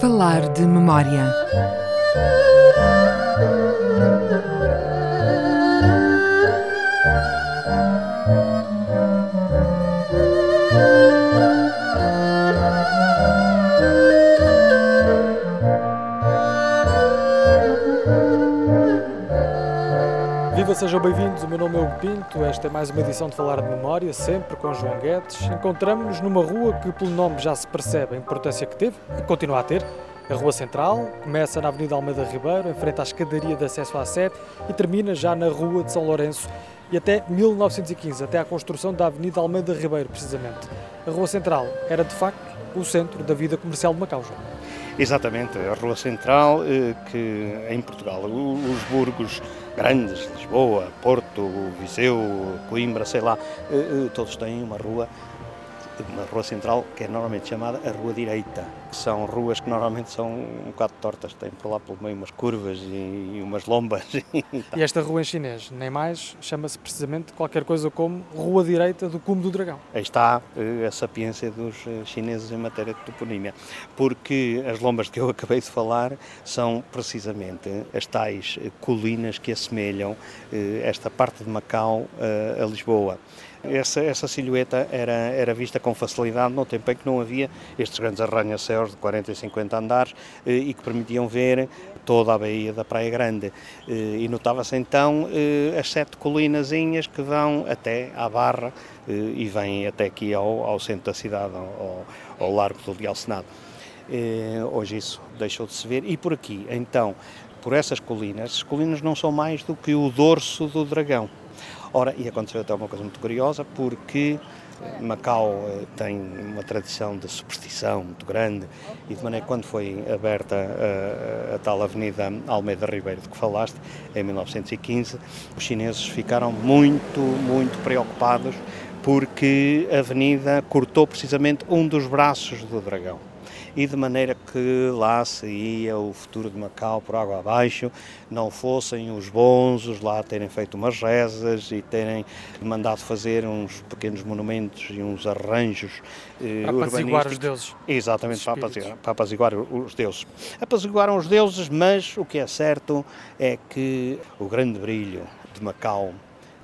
Falar de memória. Sejam bem-vindos. O meu nome é Hugo Pinto. Esta é mais uma edição de Falar de Memória, sempre com João Guedes. Encontramos-nos numa rua que, pelo nome, já se percebe a importância que teve e continua a ter. A Rua Central começa na Avenida Almeida Ribeiro, em frente à escadaria de acesso à sede e termina já na Rua de São Lourenço e até 1915, até à construção da Avenida Almeida Ribeiro, precisamente. A Rua Central era, de facto, o centro da vida comercial de Macau. João. Exatamente, a Rua Central, eh, que em Portugal, os burgos grandes, Lisboa, Porto, Viseu, Coimbra, sei lá, eh, eh, todos têm uma rua, uma rua central que é normalmente chamada a Rua Direita, que são ruas que normalmente são um bocado tortas, têm por lá pelo meio umas curvas e, e umas lombas. E esta rua em chinês, nem mais, chama-se precisamente qualquer coisa como Rua Direita do Cume do Dragão. Aí está eh, a sapiência dos eh, chineses em matéria de toponímia, porque as lombas que eu acabei de falar são precisamente as tais eh, colinas que assemelham esta parte de Macau a Lisboa. Essa, essa silhueta era, era vista com facilidade no tempo em que não havia estes grandes arranha-céus de 40 e 50 andares eh, e que permitiam ver toda a baía da Praia Grande. Eh, E notava-se então eh, as sete colinazinhas que vão até à Barra e vêm até aqui ao, ao centro da cidade, ao, ao Largo do Leal Senado. Hoje isso deixou de se ver. E por aqui, então, por essas colinas, as colinas não são mais do que o dorso do dragão. Ora, e aconteceu até uma coisa muito curiosa, porque Macau eh, tem uma tradição de superstição muito grande e de maneira que quando foi aberta a, a tal avenida Almeida Ribeiro de que falaste, em 1915, os chineses ficaram muito, muito preocupados porque a avenida cortou precisamente um dos braços do dragão e de maneira que lá se ia o futuro de Macau por água abaixo, não fossem os bonzos lá terem feito umas rezas e terem mandado fazer uns pequenos monumentos e uns arranjos eh, Para apaziguar os deuses. Exatamente, os para apaziguar, para apaziguar os deuses. Apaziguaram os deuses, mas o que é certo é que o grande brilho de Macau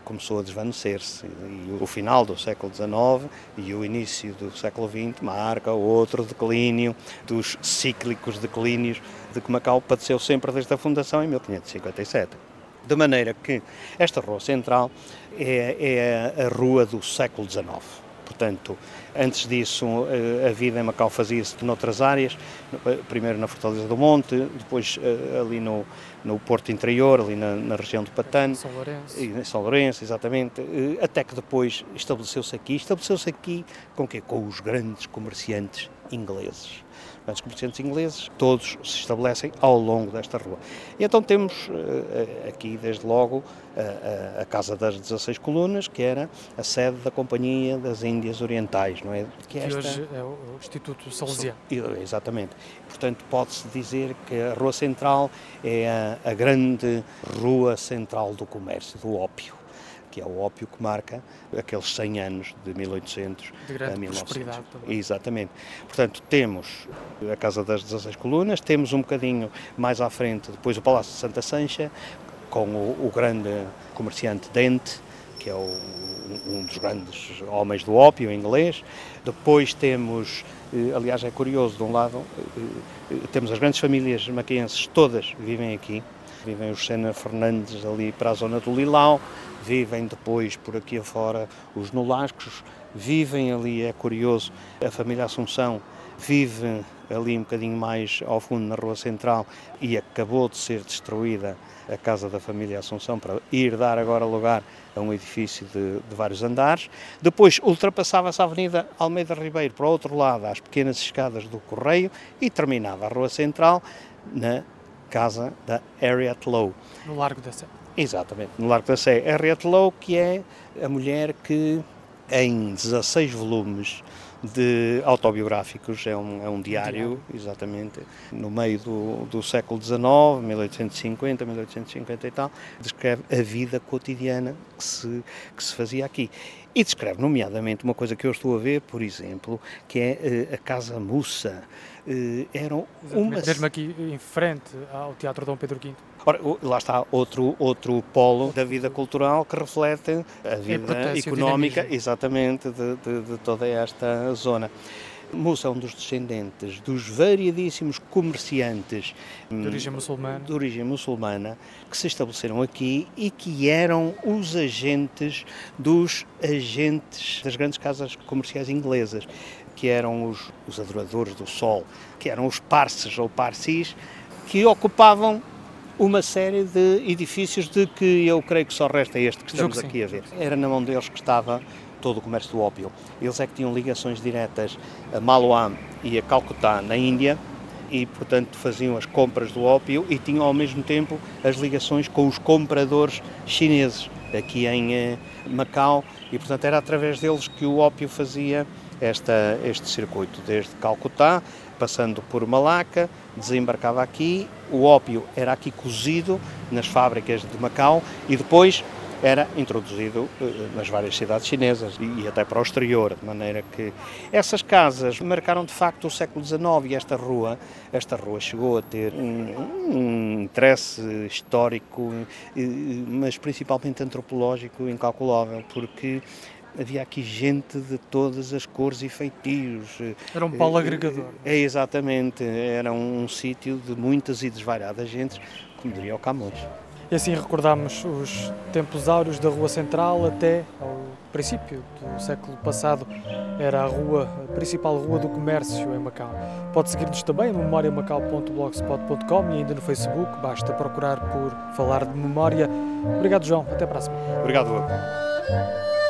começou a desvanecer-se e o final do século XIX e o início do século XX marca outro declínio dos cíclicos declínios de que Macau padeceu sempre desde a fundação em 1557. De maneira que esta rua central é, é a rua do século XIX. Portanto, antes disso, eh, a vida em Macau fazia-se noutras áreas, eh, primeiro na Fortaleza do Monte, depois eh, ali no, no Porto Interior, ali na, na região de Patano, São Lourenço. em São Lourenço, exatamente, até que depois estabeleceu-se aqui. Estabeleceu-se aqui com quê? Com os grandes comerciantes ingleses. Os grandes comerciantes ingleses, todos se estabelecem ao longo desta rua. E então temos eh, aqui, desde logo, a, a- Casa das 16 Colunas, que era a sede da Companhia das Índias Orientais, não é? Que Que esta- hoje é o Instituto Salesiano. Exatamente. Portanto, pode-se dizer que a Rua Central é a, a grande rua central do comércio, do ópio, que é o ópio que marca aqueles 100 anos de 1800 De grande a 1900. prosperidade também. Exatamente. Portanto, temos a Casa das 16 Colunas, temos um bocadinho mais à frente depois o Palácio de Santa Sancha, com o, o grande comerciante Dente, que é o- um dos grandes homens do ópio inglês. Depois temos, eh, aliás, é curioso, de um lado, eh, eh, temos as grandes famílias maquienses, todas vivem aqui. Vivem os Sena Fernandes ali para a zona do Lilau, vivem depois por aqui afora os Nolascos, vivem ali, é curioso, a família Assunção vive ali um bocadinho mais ao fundo na Rua Central e acabou de ser destruída a casa da família Assunção para ir dar agora lugar a um edifício de, de vários andares. Depois ultrapassava-se a Avenida Almeida Ribeiro para o outro lado, às pequenas escadas do Correio e terminava a Rua Central na casa da Harriet Lowe. No Largo da Sé. Exatamente, no Largo da Sé. Harriet Lowe, que é a mulher que em 16 volumes de autobiográficos, é um, é um diário, exatamente, no meio do, do século XIX, 1850, 1850 e tal, descreve a vida cotidiana que se, que se fazia aqui. E descreve, nomeadamente, uma coisa que eu estou a ver, por exemplo, que é uh, a Casa Mussa. Uh, eram uma... Mesmo aqui em frente ao Teatro Dom Pedro V. Ora, lá está outro, outro polo da vida cultural que reflete a vida económica, exatamente, de, de, de toda esta zona. Mussa é um dos descendentes dos variadíssimos comerciantes de origem muçulmana. de origem muçulmana que se estabeleceram aqui e que eram os agentes dos agentes das grandes casas comerciais inglesas, que eram os, os adoradores do sol, que eram os parses ou parsis, que ocupavam uma série de edifícios de que eu creio que só resta este que estamos aqui a ver. Era na mão deles que estava todo o comércio do ópio. Eles é que tinham ligações diretas a Malwan e a Calcutá, na Índia, e, portanto, faziam as compras do ópio e tinham ao mesmo tempo as ligações com os compradores chineses aqui em eh, Macau e, portanto, era através deles que o ópio fazia esta, este circuito, desde Calcutá, passando por Malaca, desembarcava aqui, o ópio era aqui cozido nas fábricas de Macau e depois era introduzido eh, nas várias cidades chinesas e até para o exterior, de maneira que essas casas marcaram de facto o século XIX e esta rua, esta rua chegou a ter um, um interesse histórico, mas principalmente antropológico incalculável, porque havia aqui gente de todas as cores e feitios. Era um polo agregador. É, exatamente, era um, um sítio de muitas e desvariadas gentes, como diria o Camões. E assim recordamos os tempos áureos da Rua Central até ao princípio do século passado. Era a rua, a principal rua do comércio em Macau. Pode seguir-nos também em memoriamacau.blogspot.com e ainda no Facebook. Basta procurar por Falar de Memória. Obrigado, João. Até a próxima. Obrigado,